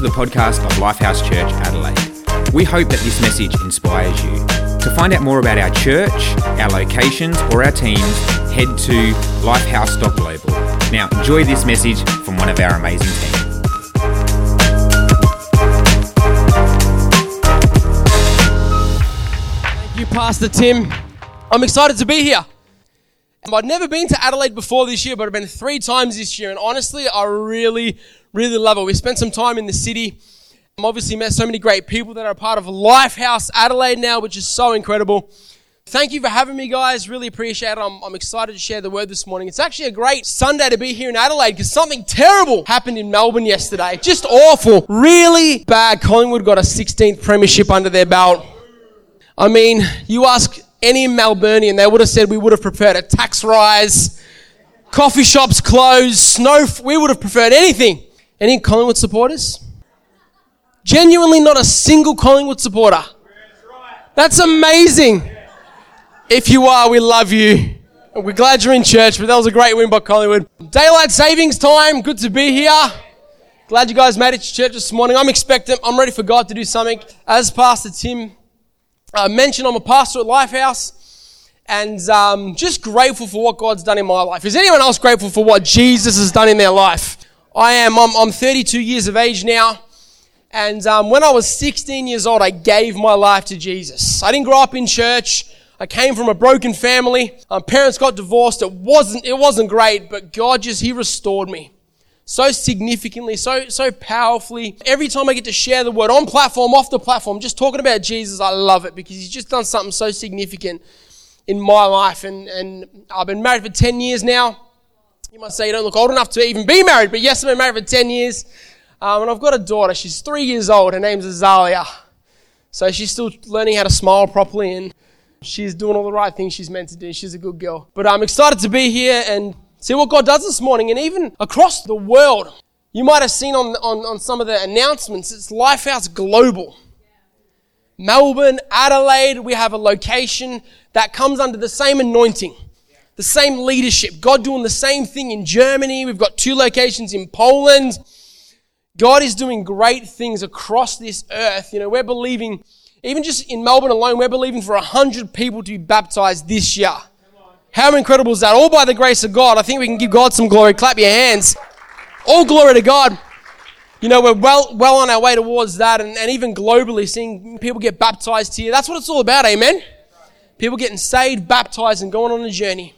to the podcast of Lifehouse Church Adelaide. We hope that this message inspires you. To find out more about our church, our locations, or our teams, head to lifehouse.global. Now, enjoy this message from one of our amazing team. Thank you, Pastor Tim. I'm excited to be here. I'd never been to Adelaide before this year, but I've been three times this year, and honestly, I really, really love it. We spent some time in the city. I've obviously met so many great people that are part of Lifehouse Adelaide now, which is so incredible. Thank you for having me, guys. Really appreciate it. I'm, I'm excited to share the word this morning. It's actually a great Sunday to be here in Adelaide because something terrible happened in Melbourne yesterday. Just awful. Really bad. Collingwood got a 16th premiership under their belt. I mean, you ask any Melburnian, they would have said we would have preferred a tax rise, coffee shops closed, snow. We would have preferred anything. Any Collingwood supporters? Genuinely, not a single Collingwood supporter. That's amazing. If you are, we love you. We're glad you're in church, but that was a great win by Collingwood. Daylight savings time. Good to be here. Glad you guys made it to church this morning. I'm expecting, I'm ready for God to do something. As Pastor Tim uh, mentioned, I'm a pastor at Lifehouse and um, just grateful for what God's done in my life. Is anyone else grateful for what Jesus has done in their life? I am. I'm, I'm 32 years of age now. And um, when I was 16 years old, I gave my life to Jesus. I didn't grow up in church. I came from a broken family. My parents got divorced. It wasn't, it wasn't great, but God just, He restored me so significantly, so so powerfully. Every time I get to share the word on platform, off the platform, just talking about Jesus, I love it because he's just done something so significant in my life. And and I've been married for 10 years now. You might say you don't look old enough to even be married, but yes, I've been married for 10 years. Um, and I've got a daughter. She's three years old. Her name's Azalia. So she's still learning how to smile properly and she's doing all the right things she's meant to do. She's a good girl. But I'm excited to be here and See what God does this morning, and even across the world. You might have seen on, on, on some of the announcements, it's Lifehouse Global. Melbourne, Adelaide, we have a location that comes under the same anointing, the same leadership. God doing the same thing in Germany. We've got two locations in Poland. God is doing great things across this earth. You know, we're believing, even just in Melbourne alone, we're believing for 100 people to be baptized this year. How incredible is that? All by the grace of God. I think we can give God some glory. Clap your hands. All glory to God. You know, we're well, well on our way towards that, and, and even globally, seeing people get baptized here. That's what it's all about, amen? People getting saved, baptized, and going on a journey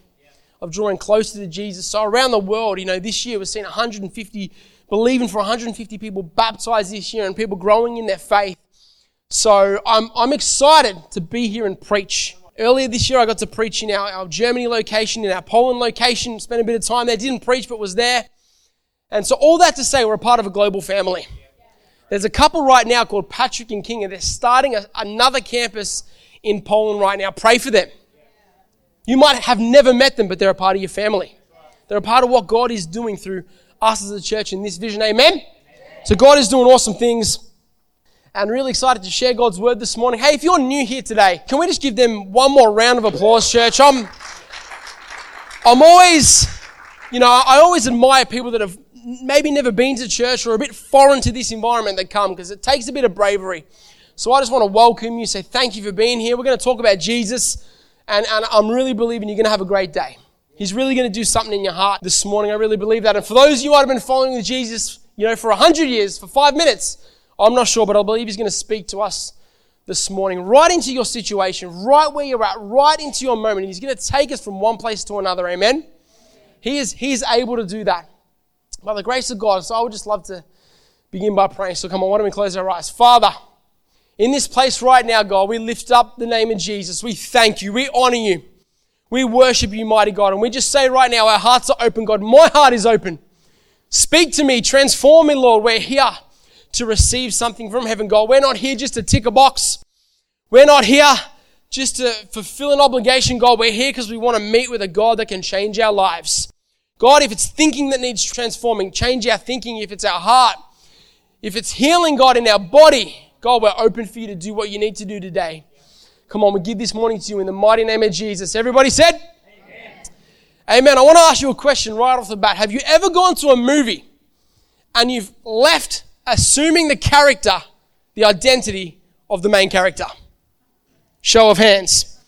of drawing closer to Jesus. So, around the world, you know, this year we've seen 150, believing for 150 people baptized this year, and people growing in their faith. So, I'm, I'm excited to be here and preach. Earlier this year, I got to preach in our, our Germany location, in our Poland location, spent a bit of time there. Didn't preach, but was there. And so, all that to say, we're a part of a global family. There's a couple right now called Patrick and King, and they're starting a, another campus in Poland right now. Pray for them. You might have never met them, but they're a part of your family. They're a part of what God is doing through us as a church in this vision. Amen? So, God is doing awesome things and really excited to share God's word this morning. Hey, if you're new here today, can we just give them one more round of applause, church? I'm, I'm always, you know, I always admire people that have maybe never been to church or a bit foreign to this environment that come because it takes a bit of bravery. So I just want to welcome you, say thank you for being here. We're going to talk about Jesus, and, and I'm really believing you're going to have a great day. He's really going to do something in your heart this morning. I really believe that. And for those of you who have been following Jesus, you know, for a hundred years, for five minutes, I'm not sure, but I believe He's going to speak to us this morning, right into your situation, right where you're at, right into your moment. And He's going to take us from one place to another. Amen? He is, he is able to do that by the grace of God. So I would just love to begin by praying. So come on, why don't we close our eyes? Father, in this place right now, God, we lift up the name of Jesus. We thank you. We honor you. We worship you, mighty God. And we just say right now, our hearts are open, God. My heart is open. Speak to me, transform me, Lord. We're here to receive something from heaven, God. We're not here just to tick a box. We're not here just to fulfill an obligation, God. We're here because we want to meet with a God that can change our lives. God, if it's thinking that needs transforming, change our thinking. If it's our heart, if it's healing, God, in our body, God, we're open for you to do what you need to do today. Come on, we give this morning to you in the mighty name of Jesus. Everybody said? Amen. Amen. I want to ask you a question right off the bat. Have you ever gone to a movie and you've left assuming the character, the identity of the main character. Show of hands.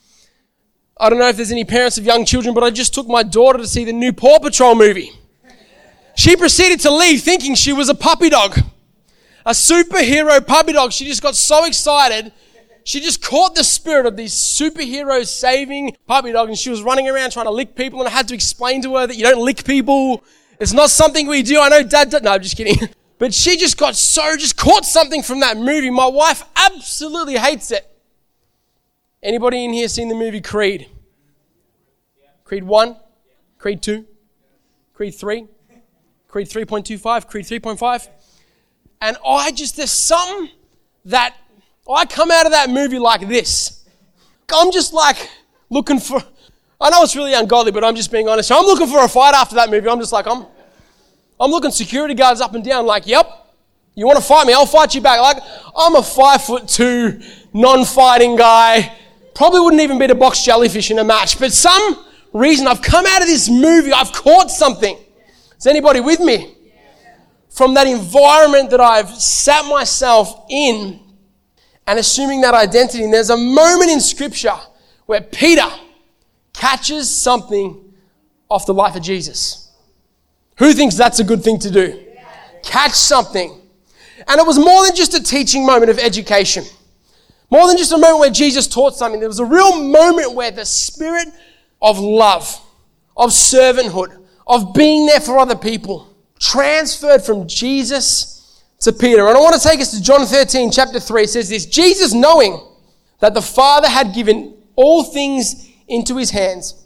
I don't know if there's any parents of young children, but I just took my daughter to see the new Paw Patrol movie. She proceeded to leave thinking she was a puppy dog. A superhero puppy dog. She just got so excited. She just caught the spirit of these superheroes saving puppy dog and she was running around trying to lick people and I had to explain to her that you don't lick people. It's not something we do. I know dad, dad no, I'm just kidding. But she just got so, just caught something from that movie. My wife absolutely hates it. Anybody in here seen the movie Creed? Creed 1? Creed 2? Creed 3? Creed 3.25? Creed 3.5? And I just, there's something that, I come out of that movie like this. I'm just like looking for, I know it's really ungodly, but I'm just being honest. I'm looking for a fight after that movie. I'm just like, I'm, I'm looking security guards up and down, like, yep, you want to fight me? I'll fight you back. Like, I'm a five foot two, non fighting guy. Probably wouldn't even beat a box jellyfish in a match. But some reason I've come out of this movie, I've caught something. Is anybody with me? From that environment that I've sat myself in and assuming that identity. And there's a moment in Scripture where Peter catches something off the life of Jesus. Who thinks that's a good thing to do? Catch something. And it was more than just a teaching moment of education. More than just a moment where Jesus taught something. There was a real moment where the spirit of love, of servanthood, of being there for other people transferred from Jesus to Peter. And I want to take us to John 13, chapter 3. It says this Jesus, knowing that the Father had given all things into his hands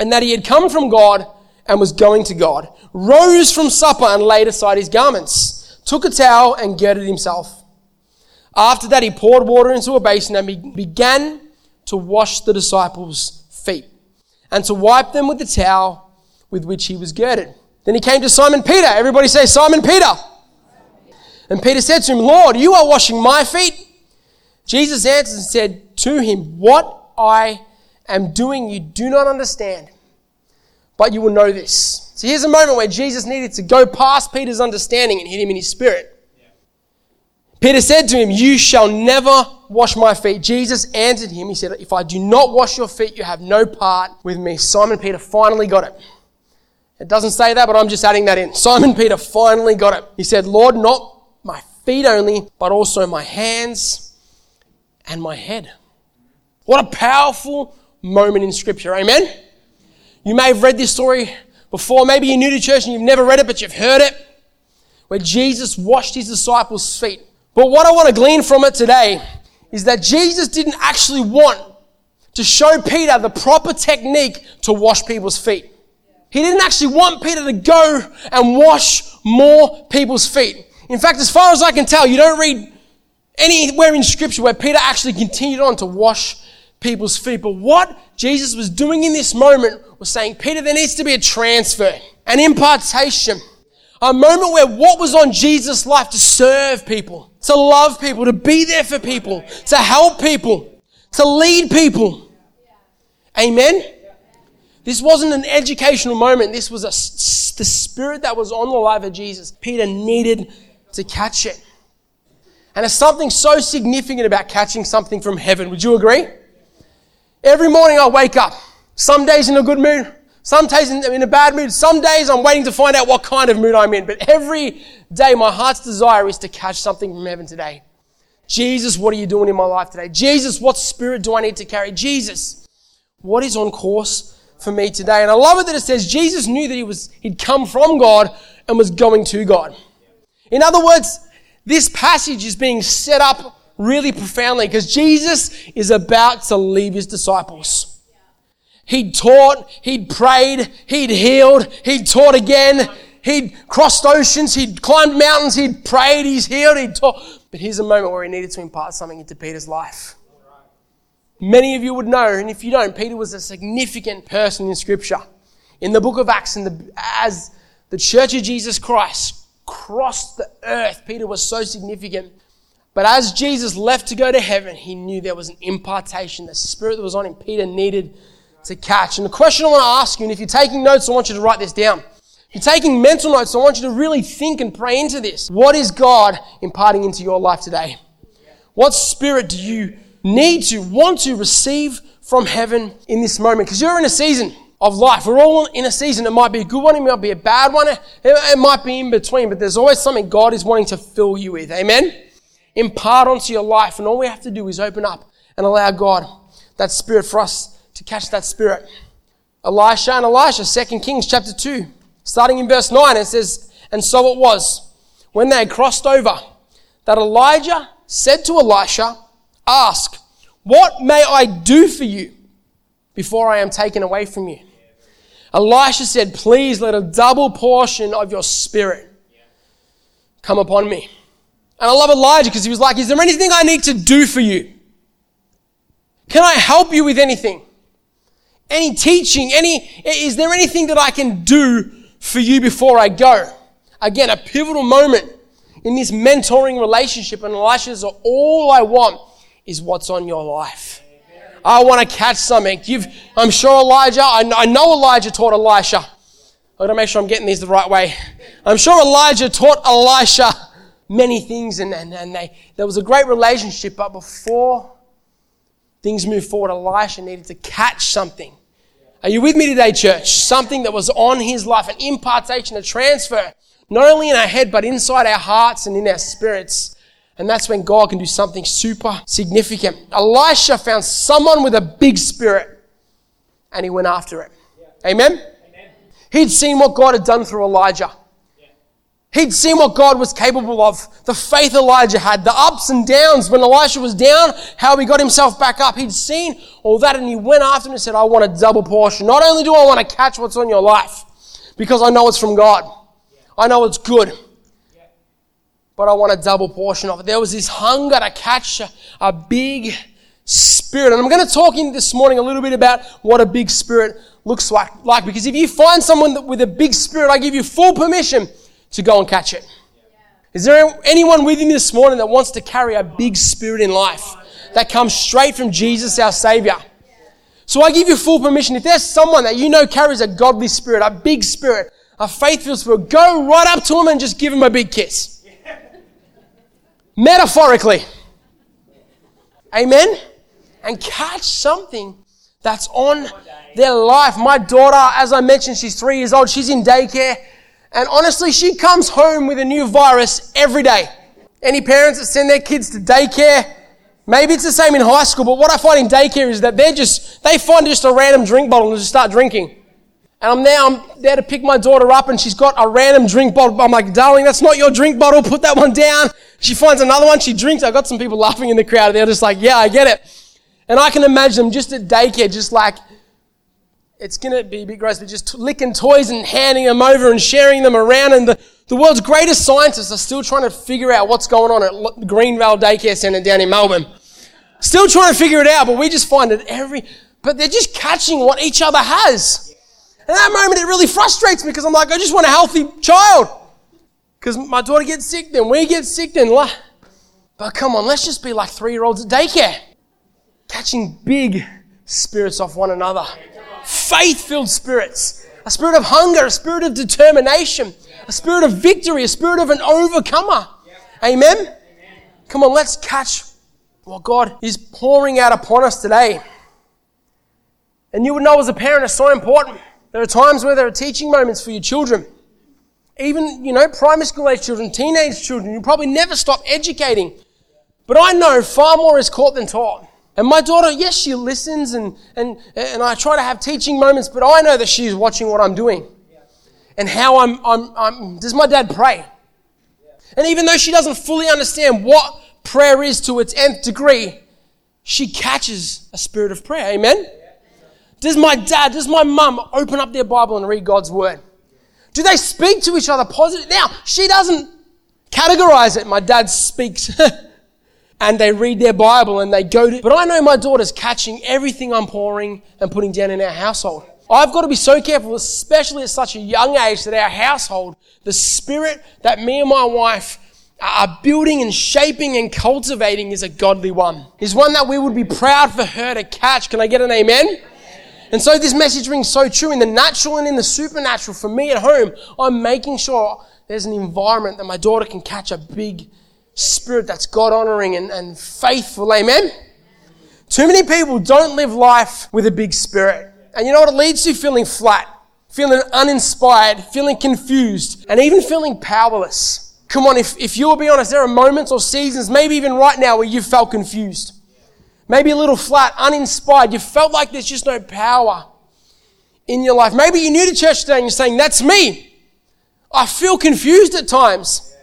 and that he had come from God and was going to God, rose from supper and laid aside his garments, took a towel and girded himself. After that, he poured water into a basin and be- began to wash the disciples' feet and to wipe them with the towel with which he was girded. Then he came to Simon Peter. Everybody say, Simon Peter. And Peter said to him, Lord, you are washing my feet. Jesus answered and said to him, What I am doing you do not understand but you will know this. So here's a moment where Jesus needed to go past Peter's understanding and hit him in his spirit. Peter said to him, You shall never wash my feet. Jesus answered him, He said, If I do not wash your feet, you have no part with me. Simon Peter finally got it. It doesn't say that, but I'm just adding that in. Simon Peter finally got it. He said, Lord, not my feet only, but also my hands and my head. What a powerful moment in Scripture. Amen? You may have read this story before. Maybe you're new to church and you've never read it, but you've heard it, where Jesus washed his disciples' feet. But what I want to glean from it today is that Jesus didn't actually want to show Peter the proper technique to wash people's feet. He didn't actually want Peter to go and wash more people's feet. In fact, as far as I can tell, you don't read anywhere in scripture where Peter actually continued on to wash people's feet. But what Jesus was doing in this moment was saying, Peter, there needs to be a transfer, an impartation, a moment where what was on Jesus' life to serve people, to love people, to be there for people, to help people, to lead people. Amen? This wasn't an educational moment. This was a, the spirit that was on the life of Jesus. Peter needed to catch it. And there's something so significant about catching something from heaven. Would you agree? Every morning I wake up, some days in a good mood, some days in a bad mood, some days I'm waiting to find out what kind of mood I'm in. But every day my heart's desire is to catch something from heaven today. Jesus, what are you doing in my life today? Jesus, what spirit do I need to carry? Jesus, what is on course for me today? And I love it that it says Jesus knew that he was, he'd come from God and was going to God. In other words, this passage is being set up really profoundly because Jesus is about to leave his disciples. He'd taught, he'd prayed, he'd healed, he'd taught again, he'd crossed oceans, he'd climbed mountains, he'd prayed, he's healed, he'd taught. But here's a moment where he needed to impart something into Peter's life. Many of you would know, and if you don't, Peter was a significant person in Scripture. In the book of Acts, in the, as the Church of Jesus Christ crossed the earth, Peter was so significant but as Jesus left to go to heaven, he knew there was an impartation. The spirit that was on him, Peter needed to catch. And the question I want to ask you, and if you're taking notes, I want you to write this down. If you're taking mental notes, I want you to really think and pray into this. What is God imparting into your life today? What spirit do you need to, want to receive from heaven in this moment? Because you're in a season of life. We're all in a season. It might be a good one, it might be a bad one, it, might be in between, but there's always something God is wanting to fill you with. Amen? Impart onto your life, and all we have to do is open up and allow God, that spirit, for us to catch that spirit. Elijah and Elisha, 2 Kings chapter 2, starting in verse 9, it says, And so it was, when they had crossed over, that Elijah said to Elisha, Ask, what may I do for you before I am taken away from you? Elisha said, Please let a double portion of your spirit come upon me. And I love Elijah because he was like, Is there anything I need to do for you? Can I help you with anything? Any teaching? Any, is there anything that I can do for you before I go? Again, a pivotal moment in this mentoring relationship. And Elisha says, All I want is what's on your life. I want to catch something. You've, I'm sure Elijah, I, I know Elijah taught Elisha. I've got to make sure I'm getting these the right way. I'm sure Elijah taught Elisha many things and, and, and they, there was a great relationship, but before things moved forward, Elisha needed to catch something. Are you with me today, church? Something that was on his life, an impartation, a transfer, not only in our head, but inside our hearts and in our spirits. And that's when God can do something super significant. Elisha found someone with a big spirit and he went after it. Amen? Amen? He'd seen what God had done through Elijah. He'd seen what God was capable of. The faith Elijah had, the ups and downs when Elisha was down, how he got himself back up. He'd seen all that and he went after him and said, I want a double portion. Not only do I want to catch what's on your life, because I know it's from God. I know it's good but I want a double portion of it. There was this hunger to catch a, a big spirit. And I'm going to talk in this morning a little bit about what a big spirit looks like. like because if you find someone with a big spirit, I give you full permission to go and catch it. Is there anyone with me this morning that wants to carry a big spirit in life that comes straight from Jesus, our Savior? So I give you full permission. If there's someone that you know carries a godly spirit, a big spirit, a faithful spirit, go right up to them and just give them a big kiss metaphorically. Amen? And catch something that's on their life. My daughter, as I mentioned, she's three years old. She's in daycare. And honestly, she comes home with a new virus every day. Any parents that send their kids to daycare, maybe it's the same in high school, but what I find in daycare is that they're just, they find just a random drink bottle and just start drinking. And I'm now I'm there to pick my daughter up, and she's got a random drink bottle. I'm like, darling, that's not your drink bottle. Put that one down. She finds another one. She drinks. I got some people laughing in the crowd. They're just like, yeah, I get it. And I can imagine them just at daycare, just like, it's going to be a bit gross, but just licking toys and handing them over and sharing them around. And the, the world's greatest scientists are still trying to figure out what's going on at Greenvale Daycare Centre down in Melbourne. Still trying to figure it out, but we just find it every, but they're just catching what each other has. In that moment, it really frustrates me because I'm like, I just want a healthy child. Because my daughter gets sick, then we get sick, then. La- but come on, let's just be like three year olds at daycare, catching big spirits off one another. Faith filled spirits. A spirit of hunger, a spirit of determination, a spirit of victory, a spirit of an overcomer. Amen? Come on, let's catch what God is pouring out upon us today. And you would know as a parent, it's so important. There are times where there are teaching moments for your children. Even, you know, primary school age children, teenage children, you probably never stop educating. But I know far more is caught than taught. And my daughter, yes, she listens and, and, and I try to have teaching moments, but I know that she's watching what I'm doing. And how I'm, I'm, I'm does my dad pray? And even though she doesn't fully understand what prayer is to its nth degree, she catches a spirit of prayer. Amen? Does my dad, does my mum open up their Bible and read God's word? Do they speak to each other positive? Now, she doesn't categorize it. My dad speaks and they read their Bible and they go to, but I know my daughter's catching everything I'm pouring and putting down in our household. I've got to be so careful, especially at such a young age, that our household, the spirit that me and my wife are building and shaping and cultivating is a godly one. Is one that we would be proud for her to catch. Can I get an amen? And so this message rings so true in the natural and in the supernatural. For me at home, I'm making sure there's an environment that my daughter can catch a big spirit that's God honoring and, and faithful. Amen? Too many people don't live life with a big spirit. And you know what it leads to? Feeling flat, feeling uninspired, feeling confused, and even feeling powerless. Come on, if, if you'll be honest, there are moments or seasons, maybe even right now, where you felt confused. Maybe a little flat, uninspired. You felt like there's just no power in your life. Maybe you're new to church today and you're saying, That's me. I feel confused at times.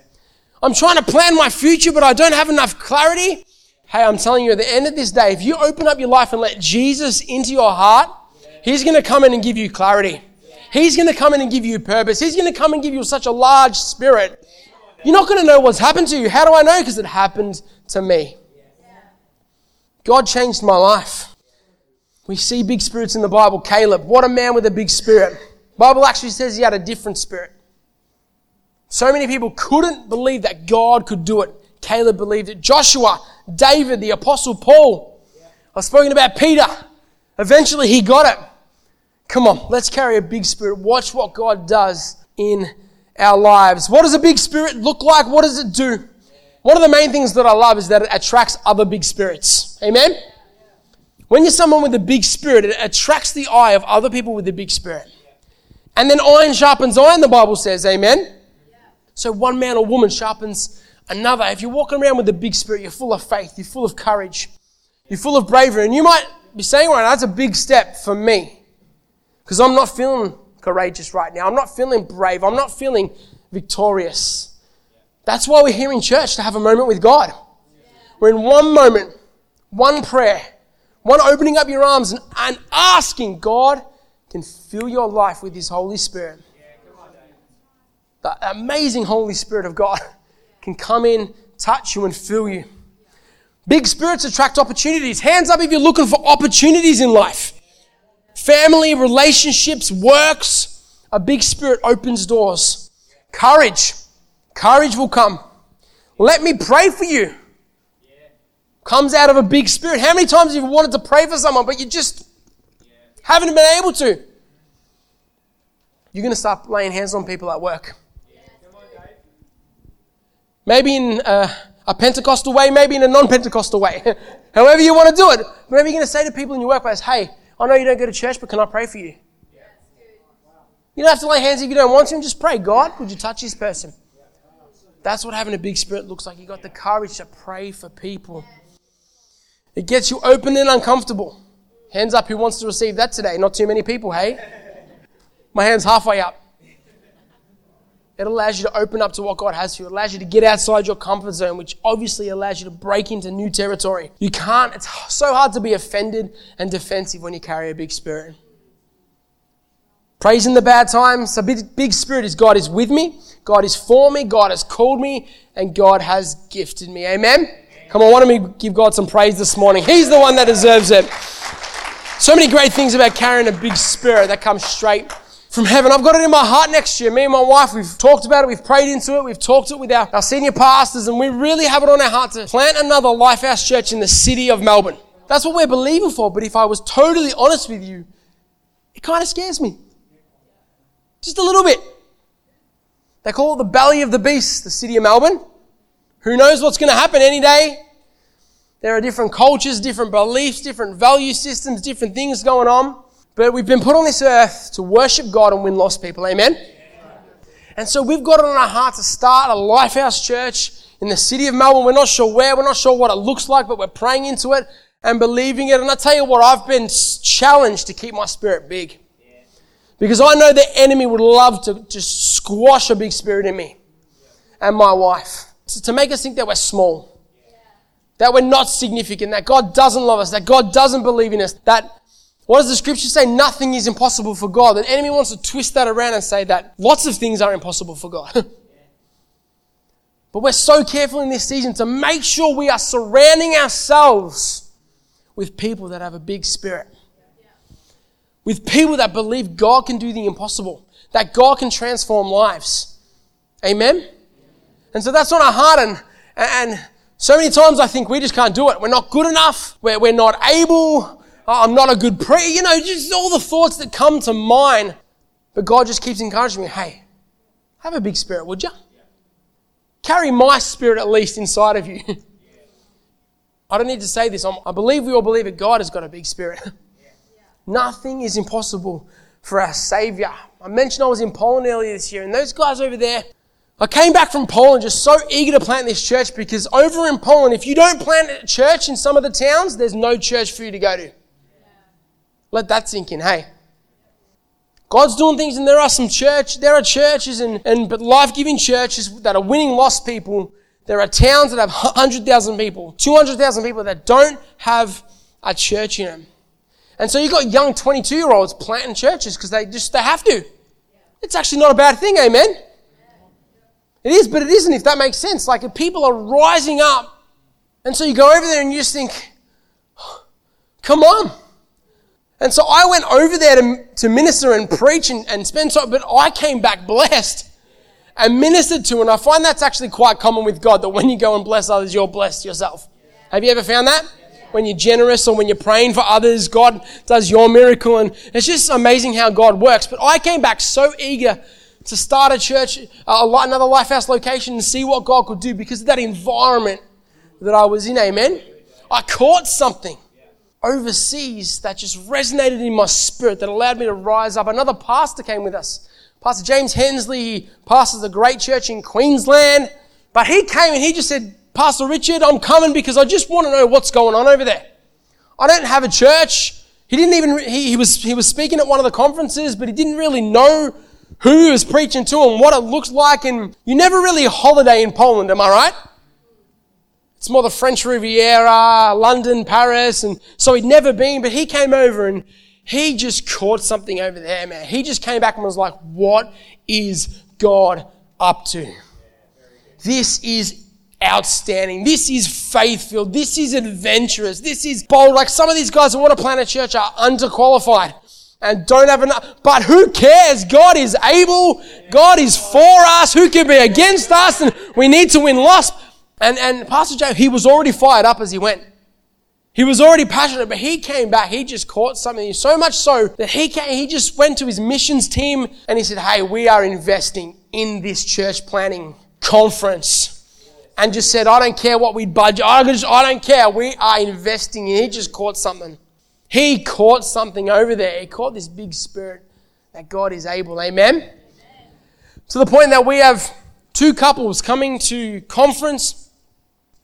I'm trying to plan my future, but I don't have enough clarity. Hey, I'm telling you, at the end of this day, if you open up your life and let Jesus into your heart, He's going to come in and give you clarity. He's going to come in and give you purpose. He's going to come and give you such a large spirit. You're not going to know what's happened to you. How do I know? Because it happened to me. God changed my life. We see big spirits in the Bible. Caleb, what a man with a big spirit. Bible actually says he had a different spirit. So many people couldn't believe that God could do it. Caleb believed it. Joshua, David, the apostle Paul. I've spoken about Peter. Eventually he got it. Come on, let's carry a big spirit. Watch what God does in our lives. What does a big spirit look like? What does it do? One of the main things that I love is that it attracts other big spirits. Amen? When you're someone with a big spirit, it attracts the eye of other people with a big spirit. And then iron sharpens iron, the Bible says. Amen? So one man or woman sharpens another. If you're walking around with a big spirit, you're full of faith, you're full of courage, you're full of bravery. And you might be saying, right, that's a big step for me. Because I'm not feeling courageous right now. I'm not feeling brave. I'm not feeling victorious. That's why we're here in church to have a moment with God. We're in one moment, one prayer, one opening up your arms and, and asking God can fill your life with His Holy Spirit. The amazing Holy Spirit of God can come in, touch you, and fill you. Big spirits attract opportunities. Hands up if you're looking for opportunities in life. Family, relationships, works. A big spirit opens doors. Courage. Courage will come. Let me pray for you. Comes out of a big spirit. How many times have you wanted to pray for someone, but you just haven't been able to? You're going to start laying hands on people at work. Maybe in a, a Pentecostal way, maybe in a non Pentecostal way. However, you want to do it. Maybe you're going to say to people in your workplace, hey, I know you don't go to church, but can I pray for you? You don't have to lay hands if you don't want to, just pray, God, would you touch this person? That's what having a big spirit looks like. You got the courage to pray for people. It gets you open and uncomfortable. Hands up who wants to receive that today. Not too many people, hey? My hand's halfway up. It allows you to open up to what God has for you. It allows you to get outside your comfort zone, which obviously allows you to break into new territory. You can't, it's so hard to be offended and defensive when you carry a big spirit. Praise in the bad times. A big, big spirit is God is with me, God is for me, God has called me, and God has gifted me. Amen? Come on, why don't we give God some praise this morning? He's the one that deserves it. So many great things about carrying a big spirit that comes straight from heaven. I've got it in my heart next year. Me and my wife, we've talked about it, we've prayed into it, we've talked it with our, our senior pastors, and we really have it on our heart to plant another Lifehouse church in the city of Melbourne. That's what we're believing for, but if I was totally honest with you, it kind of scares me. Just a little bit. They call it the belly of the beast, the city of Melbourne. Who knows what's going to happen any day? There are different cultures, different beliefs, different value systems, different things going on. But we've been put on this earth to worship God and win lost people. Amen? And so we've got it on our heart to start a Lifehouse church in the city of Melbourne. We're not sure where, we're not sure what it looks like, but we're praying into it and believing it. And I tell you what, I've been challenged to keep my spirit big. Because I know the enemy would love to just squash a big spirit in me and my wife. To make us think that we're small. That we're not significant. That God doesn't love us. That God doesn't believe in us. That, what does the scripture say? Nothing is impossible for God. The enemy wants to twist that around and say that lots of things are impossible for God. but we're so careful in this season to make sure we are surrounding ourselves with people that have a big spirit with people that believe God can do the impossible, that God can transform lives. Amen? And so that's on our heart. And, and so many times I think we just can't do it. We're not good enough. We're, we're not able. Oh, I'm not a good prayer. You know, just all the thoughts that come to mind. But God just keeps encouraging me, hey, have a big spirit, would you? Carry my spirit at least inside of you. I don't need to say this. I believe we all believe that God has got a big spirit. Nothing is impossible for our Savior. I mentioned I was in Poland earlier this year, and those guys over there, I came back from Poland just so eager to plant this church because over in Poland, if you don't plant a church in some of the towns, there's no church for you to go to. Let that sink in. Hey, God's doing things, and there are some church, there are churches and, and but life-giving churches that are winning lost people. There are towns that have 100,000 people, 200,000 people that don't have a church in them. And so you've got young 22 year olds planting churches because they just, they have to. It's actually not a bad thing, amen? It is, but it isn't if that makes sense. Like if people are rising up, and so you go over there and you just think, come on. And so I went over there to, to minister and preach and, and spend time, but I came back blessed and ministered to. And I find that's actually quite common with God that when you go and bless others, you're blessed yourself. Have you ever found that? When you're generous or when you're praying for others, God does your miracle. And it's just amazing how God works. But I came back so eager to start a church, uh, another Lifehouse location, and see what God could do because of that environment that I was in. Amen. I caught something overseas that just resonated in my spirit that allowed me to rise up. Another pastor came with us. Pastor James Hensley, he pastors a great church in Queensland. But he came and he just said, Pastor Richard, I'm coming because I just want to know what's going on over there. I don't have a church. He didn't even, he, he was, he was speaking at one of the conferences, but he didn't really know who he was preaching to and what it looks like. And you never really holiday in Poland, am I right? It's more the French Riviera, London, Paris. And so he'd never been, but he came over and he just caught something over there, man. He just came back and was like, what is God up to? This is outstanding. This is faith filled. This is adventurous. This is bold. Like some of these guys who want to plant a church are underqualified and don't have enough. But who cares? God is able. God is for us. Who can be against us? And we need to win lost. And, and Pastor Joe, he was already fired up as he went. He was already passionate, but he came back. He just caught something so much so that he came, he just went to his missions team and he said, Hey, we are investing in this church planning conference. And just said, I don't care what we budget. I, just, I don't care. We are investing in. He just caught something. He caught something over there. He caught this big spirit that God is able. Amen? Amen. To the point that we have two couples coming to conference,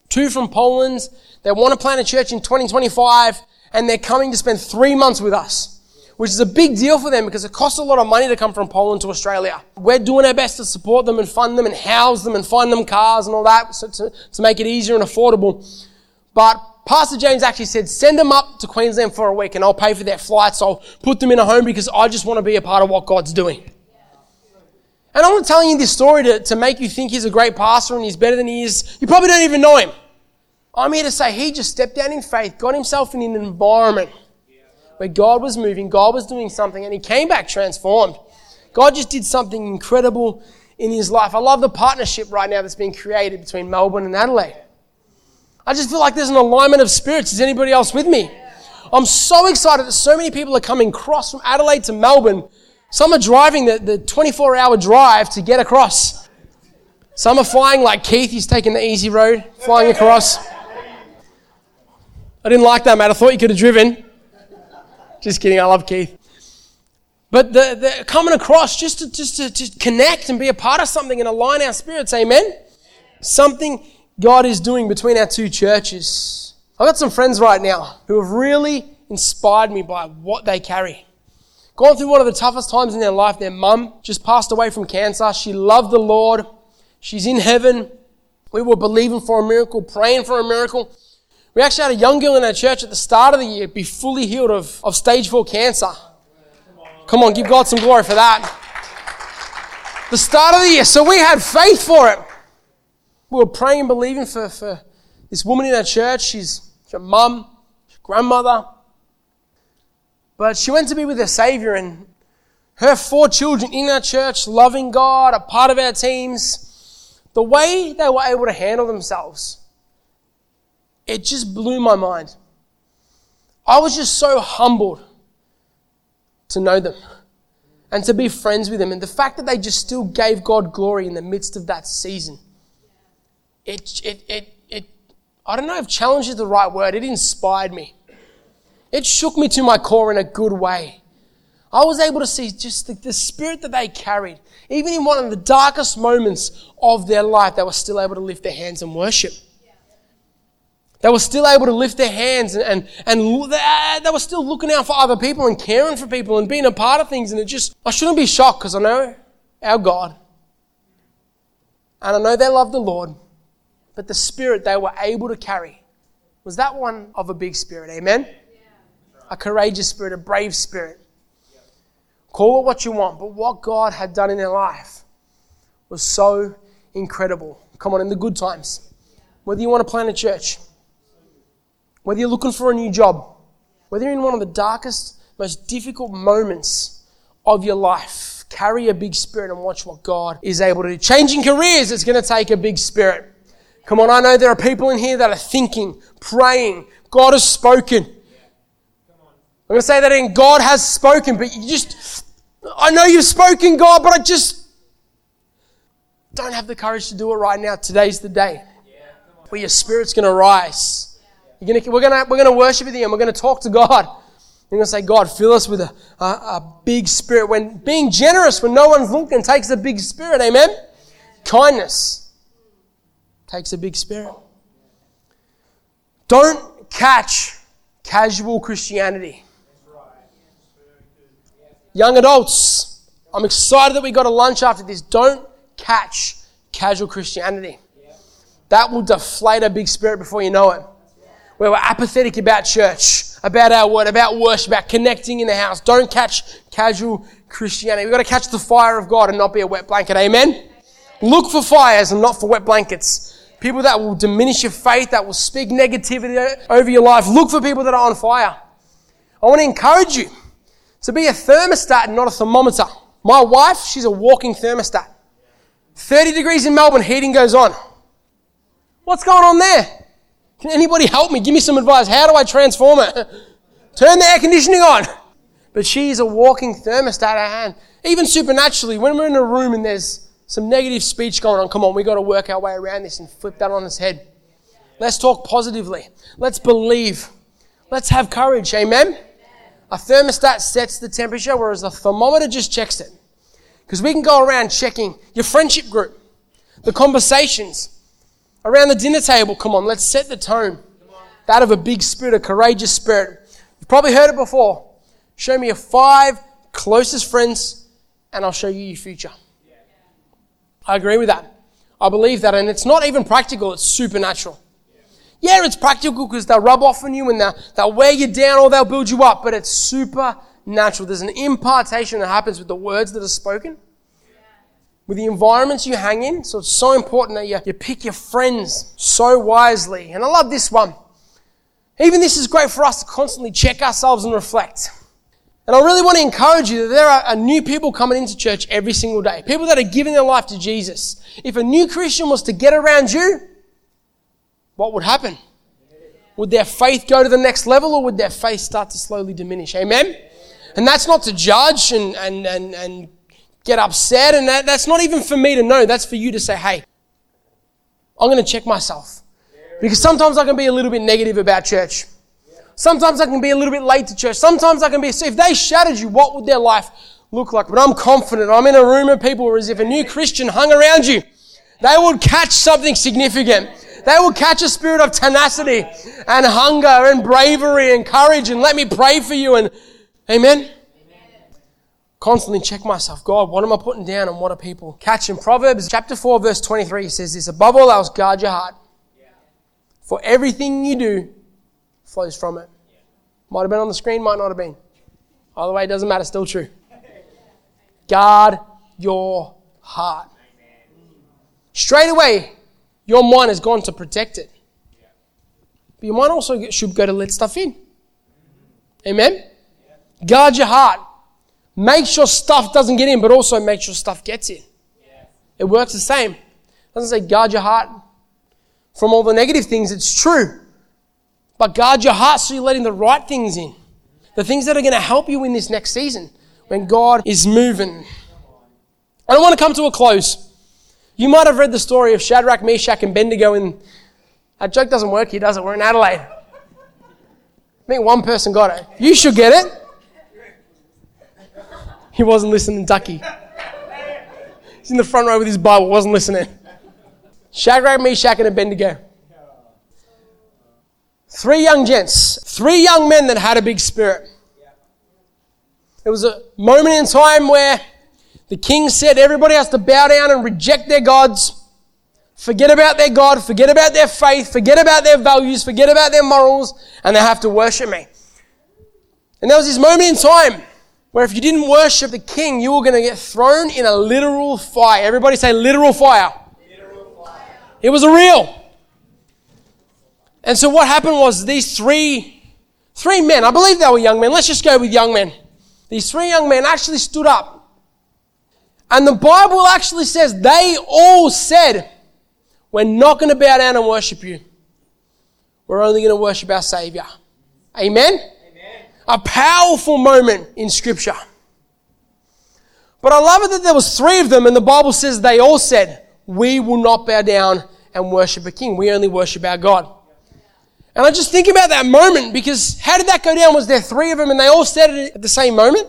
two from Poland. They want to plant a church in 2025 and they're coming to spend three months with us, which is a big deal for them because it costs a lot of money to come from Poland to Australia. We're doing our best to support them and fund them and house them and find them cars and all that so to, to make it easier and affordable. But Pastor James actually said, send them up to Queensland for a week and I'll pay for their flights. I'll put them in a home because I just want to be a part of what God's doing. And I'm not telling you this story to, to make you think he's a great pastor and he's better than he is. You probably don't even know him. I'm here to say he just stepped down in faith, got himself in an environment where God was moving, God was doing something, and he came back transformed. God just did something incredible in his life. I love the partnership right now that's being created between Melbourne and Adelaide. I just feel like there's an alignment of spirits. Is anybody else with me? I'm so excited that so many people are coming across from Adelaide to Melbourne. Some are driving the, the 24 hour drive to get across. Some are flying like Keith, he's taking the easy road, flying across. I didn't like that, mate. I thought you could have driven. Just kidding, I love Keith. But the, the coming across just to, just to just connect and be a part of something and align our spirits, amen? Something God is doing between our two churches. I've got some friends right now who have really inspired me by what they carry. Gone through one of the toughest times in their life. Their mum just passed away from cancer. She loved the Lord. She's in heaven. We were believing for a miracle, praying for a miracle. We actually had a young girl in our church at the start of the year be fully healed of, of stage four cancer. Come on, give God some glory for that. The start of the year. So we had faith for it. We were praying and believing for, for this woman in our church. She's, she's a mum, she's a grandmother. But she went to be with her Savior, and her four children in our church, loving God, a part of our teams, the way they were able to handle themselves, it just blew my mind. I was just so humbled to know them and to be friends with them. And the fact that they just still gave God glory in the midst of that season, it, it, it, it I don't know if challenge is the right word, it inspired me. It shook me to my core in a good way. I was able to see just the, the, spirit that they carried. Even in one of the darkest moments of their life, they were still able to lift their hands and worship. They were still able to lift their hands and, and, and uh, they were still looking out for other people and caring for people and being a part of things. And it just, I shouldn't be shocked because I know our God. And I know they love the Lord. But the spirit they were able to carry was that one of a big spirit. Amen? A courageous spirit, a brave spirit. Call it what you want, but what God had done in their life was so incredible. Come on, in the good times. Whether you want to plant a church, whether you're looking for a new job, whether you're in one of the darkest, most difficult moments of your life, carry a big spirit and watch what God is able to do. Changing careers, it's going to take a big spirit. Come on, I know there are people in here that are thinking, praying. God has spoken. I'm going to say that in God has spoken, but you just, I know you've spoken, God, but I just don't have the courage to do it right now. Today's the day where your spirit's going to rise. You're gonna, we're going we're gonna worship with you and we're going to talk to God. You're going to say, God, fill us with a, a, a, big spirit. When being generous when no one's looking takes a big spirit. Amen? Kindness takes a big spirit. Don't catch casual Christianity. Young adults, I'm excited that we got a lunch after this. Don't catch casual Christianity. That will deflate a big spirit before you know it. Where we're apathetic about church, about our word, about worship, about connecting in the house. Don't catch casual Christianity. We've got to catch the fire of God and not be a wet blanket. Amen? Look for fires and not for wet blankets. People that will diminish your faith, that will speak negativity over your life. Look for people that are on fire. I want to encourage you to be a thermostat and not a thermometer. My wife, she's a walking thermostat. 30 degrees in Melbourne, heating goes on. What's going on there? Can anybody help me? Give me some advice. How do I transform it? Turn the air conditioning on. But she's a walking thermostat at hand. Even supernaturally, when we're in a room and there's some negative speech going on, come on, we've got to work our way around this and flip that on its head. Let's talk positively. Let's believe. Let's have courage. Amen. A thermostat sets the temperature, whereas a thermometer just checks it. Because we can go around checking your friendship group, the conversations, around the dinner table. Come on, let's set the tone. That of a big spirit, a courageous spirit. You've probably heard it before. Show me your five closest friends, and I'll show you your future. I agree with that. I believe that, and it's not even practical, it's supernatural. Yeah, it's practical because they'll rub off on you and they'll, they'll wear you down or they'll build you up, but it's supernatural. There's an impartation that happens with the words that are spoken, with the environments you hang in. So it's so important that you, you pick your friends so wisely. And I love this one. Even this is great for us to constantly check ourselves and reflect. And I really want to encourage you that there are, new people coming into church every single day. People that are giving their life to Jesus. If a new Christian was to get around you, what would happen? Would their faith go to the next level or would their faith start to slowly diminish? Amen? And that's not to judge and, and, and, and get upset, and that, that's not even for me to know. That's for you to say, hey, I'm going to check myself. Because sometimes I can be a little bit negative about church. Sometimes I can be a little bit late to church. Sometimes I can be, so if they shattered you, what would their life look like? But I'm confident. I'm in a room of people as if a new Christian hung around you, they would catch something significant. They will catch a spirit of tenacity and hunger and bravery and courage and let me pray for you and amen. Constantly check myself. God, what am I putting down and what are people catching? Proverbs chapter 4 verse 23 says this, above all else, guard your heart. For everything you do flows from it. Might have been on the screen, might not have been. Either way, it doesn't matter, still true. Guard your heart. Straight away, your mind has gone to protect it. But your mind also should go to let stuff in. Amen? Guard your heart. Make sure stuff doesn't get in, but also make sure stuff gets in. It works the same. It doesn't say guard your heart from all the negative things. It's true. But guard your heart so you're letting the right things in. The things that are going to help you in this next season when God is moving. I don't want to come to a close. You might have read the story of Shadrach, Meshach, and Abednego in. That joke doesn't work here, does it? We're in Adelaide. I think one person got it. You should get it. He wasn't listening, Ducky. He's in the front row with his Bible, wasn't listening. Shadrach, Meshach, and Abednego. Three young gents, three young men that had a big spirit. There was a moment in time where the king said everybody has to bow down and reject their gods, forget about their God, forget about their faith, forget about their values, forget about their morals, and they have to worship me. And there was this moment in time where if you didn't worship the king, you were going to get thrown in a literal fire. Everybody say literal fire. Literal fire. It was a real. And so what happened was these three, three men, I believe they were young men. Let's just go with young men. These three young men actually stood up. And the Bible actually says they all said, We're not going to bow down and worship you. We're only going to worship our Savior. Amen? Amen? A powerful moment in Scripture. But I love it that there was three of them, and the Bible says they all said, We will not bow down and worship a king. We only worship our God. And I just think about that moment because how did that go down? Was there three of them and they all said it at the same moment?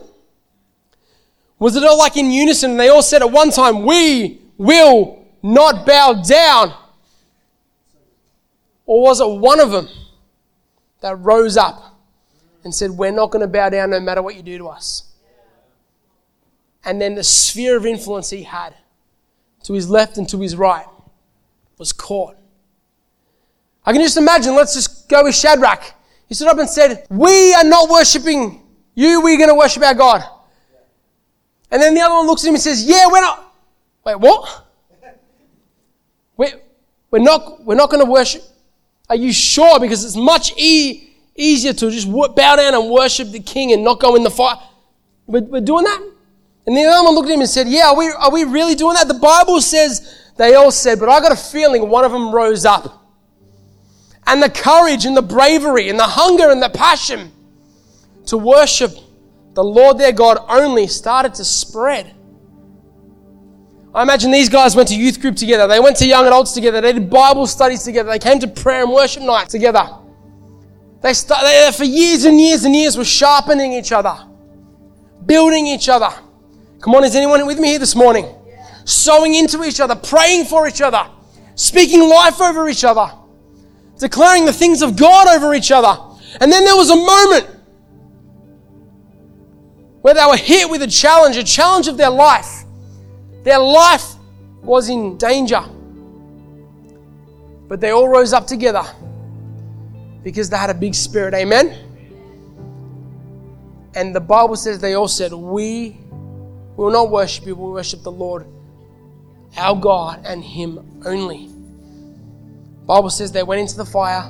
Was it all like in unison and they all said at one time, We will not bow down? Or was it one of them that rose up and said, We're not going to bow down no matter what you do to us? And then the sphere of influence he had to his left and to his right was caught I can just imagine, let's just go with Shadrach. He stood up and said, We are not worshipping you, we're going to worship our God. And then the other one looks at him and says, Yeah, we're not. Wait, what? We're, we're not, we're not going to worship. Are you sure? Because it's much e- easier to just bow down and worship the king and not go in the fire. We're, we're doing that? And the other one looked at him and said, Yeah, are we, are we really doing that? The Bible says they all said, but I got a feeling one of them rose up and the courage and the bravery and the hunger and the passion to worship the Lord their God only started to spread. I imagine these guys went to youth group together. They went to young adults together. They did Bible studies together. They came to prayer and worship night together. They, they for years and years and years were sharpening each other, building each other. Come on, is anyone with me here this morning? Sowing into each other, praying for each other, speaking life over each other declaring the things of God over each other. And then there was a moment where they were hit with a challenge, a challenge of their life. Their life was in danger. But they all rose up together because they had a big spirit. Amen? And the Bible says they all said, We will not worship you, we will worship the Lord, our God, and Him only. Bible says they went into the fire.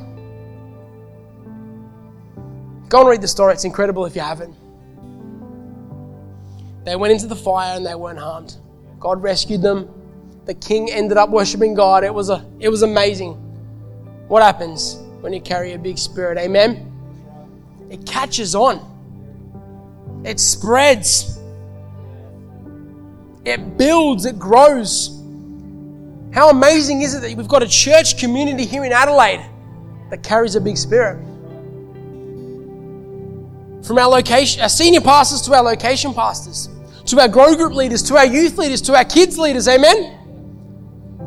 Go and read the story, it's incredible if you haven't. They went into the fire and they weren't harmed. God rescued them. The king ended up worshiping God. It was, a, it was amazing. What happens when you carry a big spirit? Amen? It catches on, it spreads, it builds, it grows. How amazing is it that we've got a church community here in Adelaide that carries a big spirit? From our location, our senior pastors to our location pastors, to our grow group leaders, to our youth leaders, to our kids leaders, amen?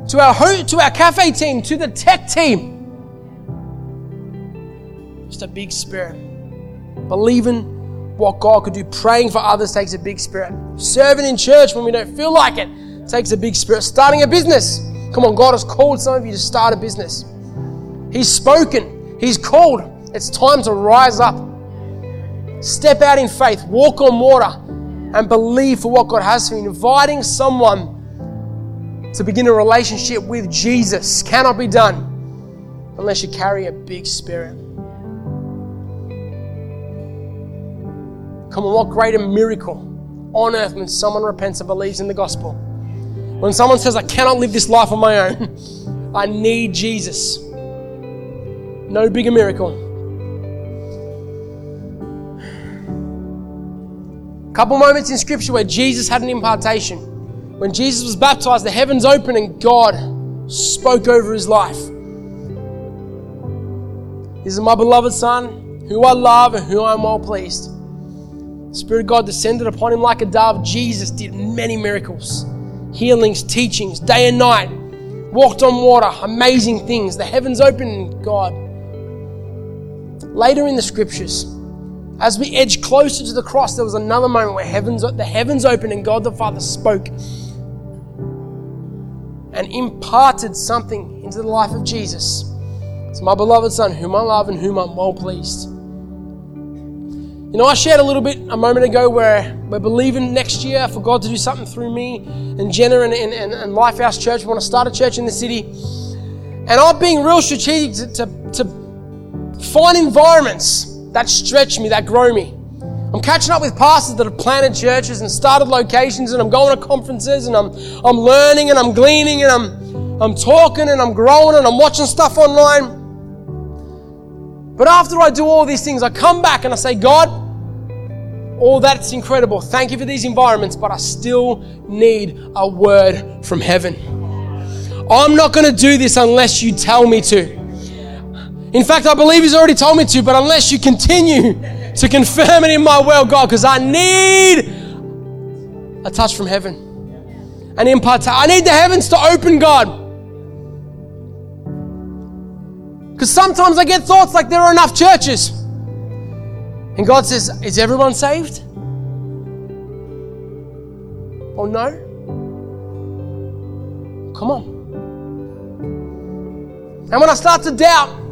To our to our cafe team, to the tech team. Just a big spirit. Believing what God could do, praying for others takes a big spirit. Serving in church when we don't feel like it takes a big spirit. Starting a business Come on, God has called some of you to start a business. He's spoken, He's called. It's time to rise up. Step out in faith, walk on water, and believe for what God has for you. Inviting someone to begin a relationship with Jesus cannot be done unless you carry a big spirit. Come on, what greater miracle on earth when someone repents and believes in the gospel? When someone says, I cannot live this life on my own, I need Jesus. No bigger miracle couple moments in Scripture where Jesus had an impartation. When Jesus was baptized, the heavens opened and God spoke over his life. This is my beloved Son, who I love and who I am well pleased. The Spirit of God descended upon him like a dove. Jesus did many miracles, healings, teachings, day and night. Walked on water, amazing things. The heavens opened, God. Later in the scriptures, as we edge closer to the cross, there was another moment where heavens, the heavens opened and God the Father spoke and imparted something into the life of Jesus. It's my beloved Son, whom I love and whom I'm well pleased. You know, I shared a little bit a moment ago where we're believing next year for God to do something through me and Jenna and, and, and Lifehouse Church. We want to start a church in the city. And I'm being real strategic to, to, to find environments that stretch me, that grow me. I'm catching up with pastors that have planted churches and started locations, and I'm going to conferences and I'm, I'm learning and I'm gleaning and I'm, I'm talking and I'm growing and I'm watching stuff online. But after I do all these things, I come back and I say, God, all that's incredible. Thank you for these environments, but I still need a word from heaven. I'm not going to do this unless you tell me to. In fact, I believe He's already told me to, but unless you continue to confirm it in my will, God, because I need a touch from heaven. An impart. I need the heavens to open, God. Because sometimes I get thoughts like there are enough churches. And God says, Is everyone saved? Or no? Come on. And when I start to doubt,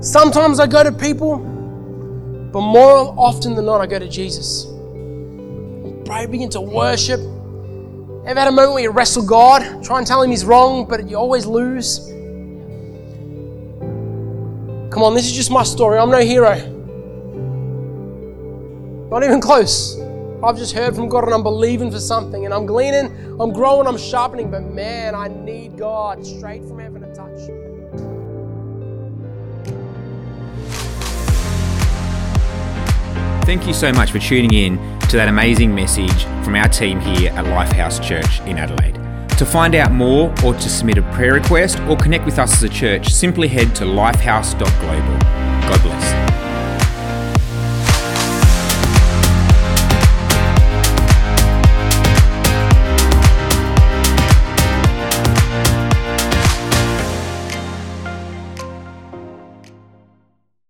Sometimes I go to people, but more often than not, I go to Jesus. Pray, begin to worship. Ever had a moment where you wrestle God, try and tell him he's wrong, but you always lose? Come on, this is just my story. I'm no hero. Not even close. I've just heard from God and I'm believing for something and I'm gleaning, I'm growing, I'm sharpening, but man, I need God straight from heaven Thank you so much for tuning in to that amazing message from our team here at Lifehouse Church in Adelaide. To find out more or to submit a prayer request or connect with us as a church, simply head to lifehouse.global. God bless.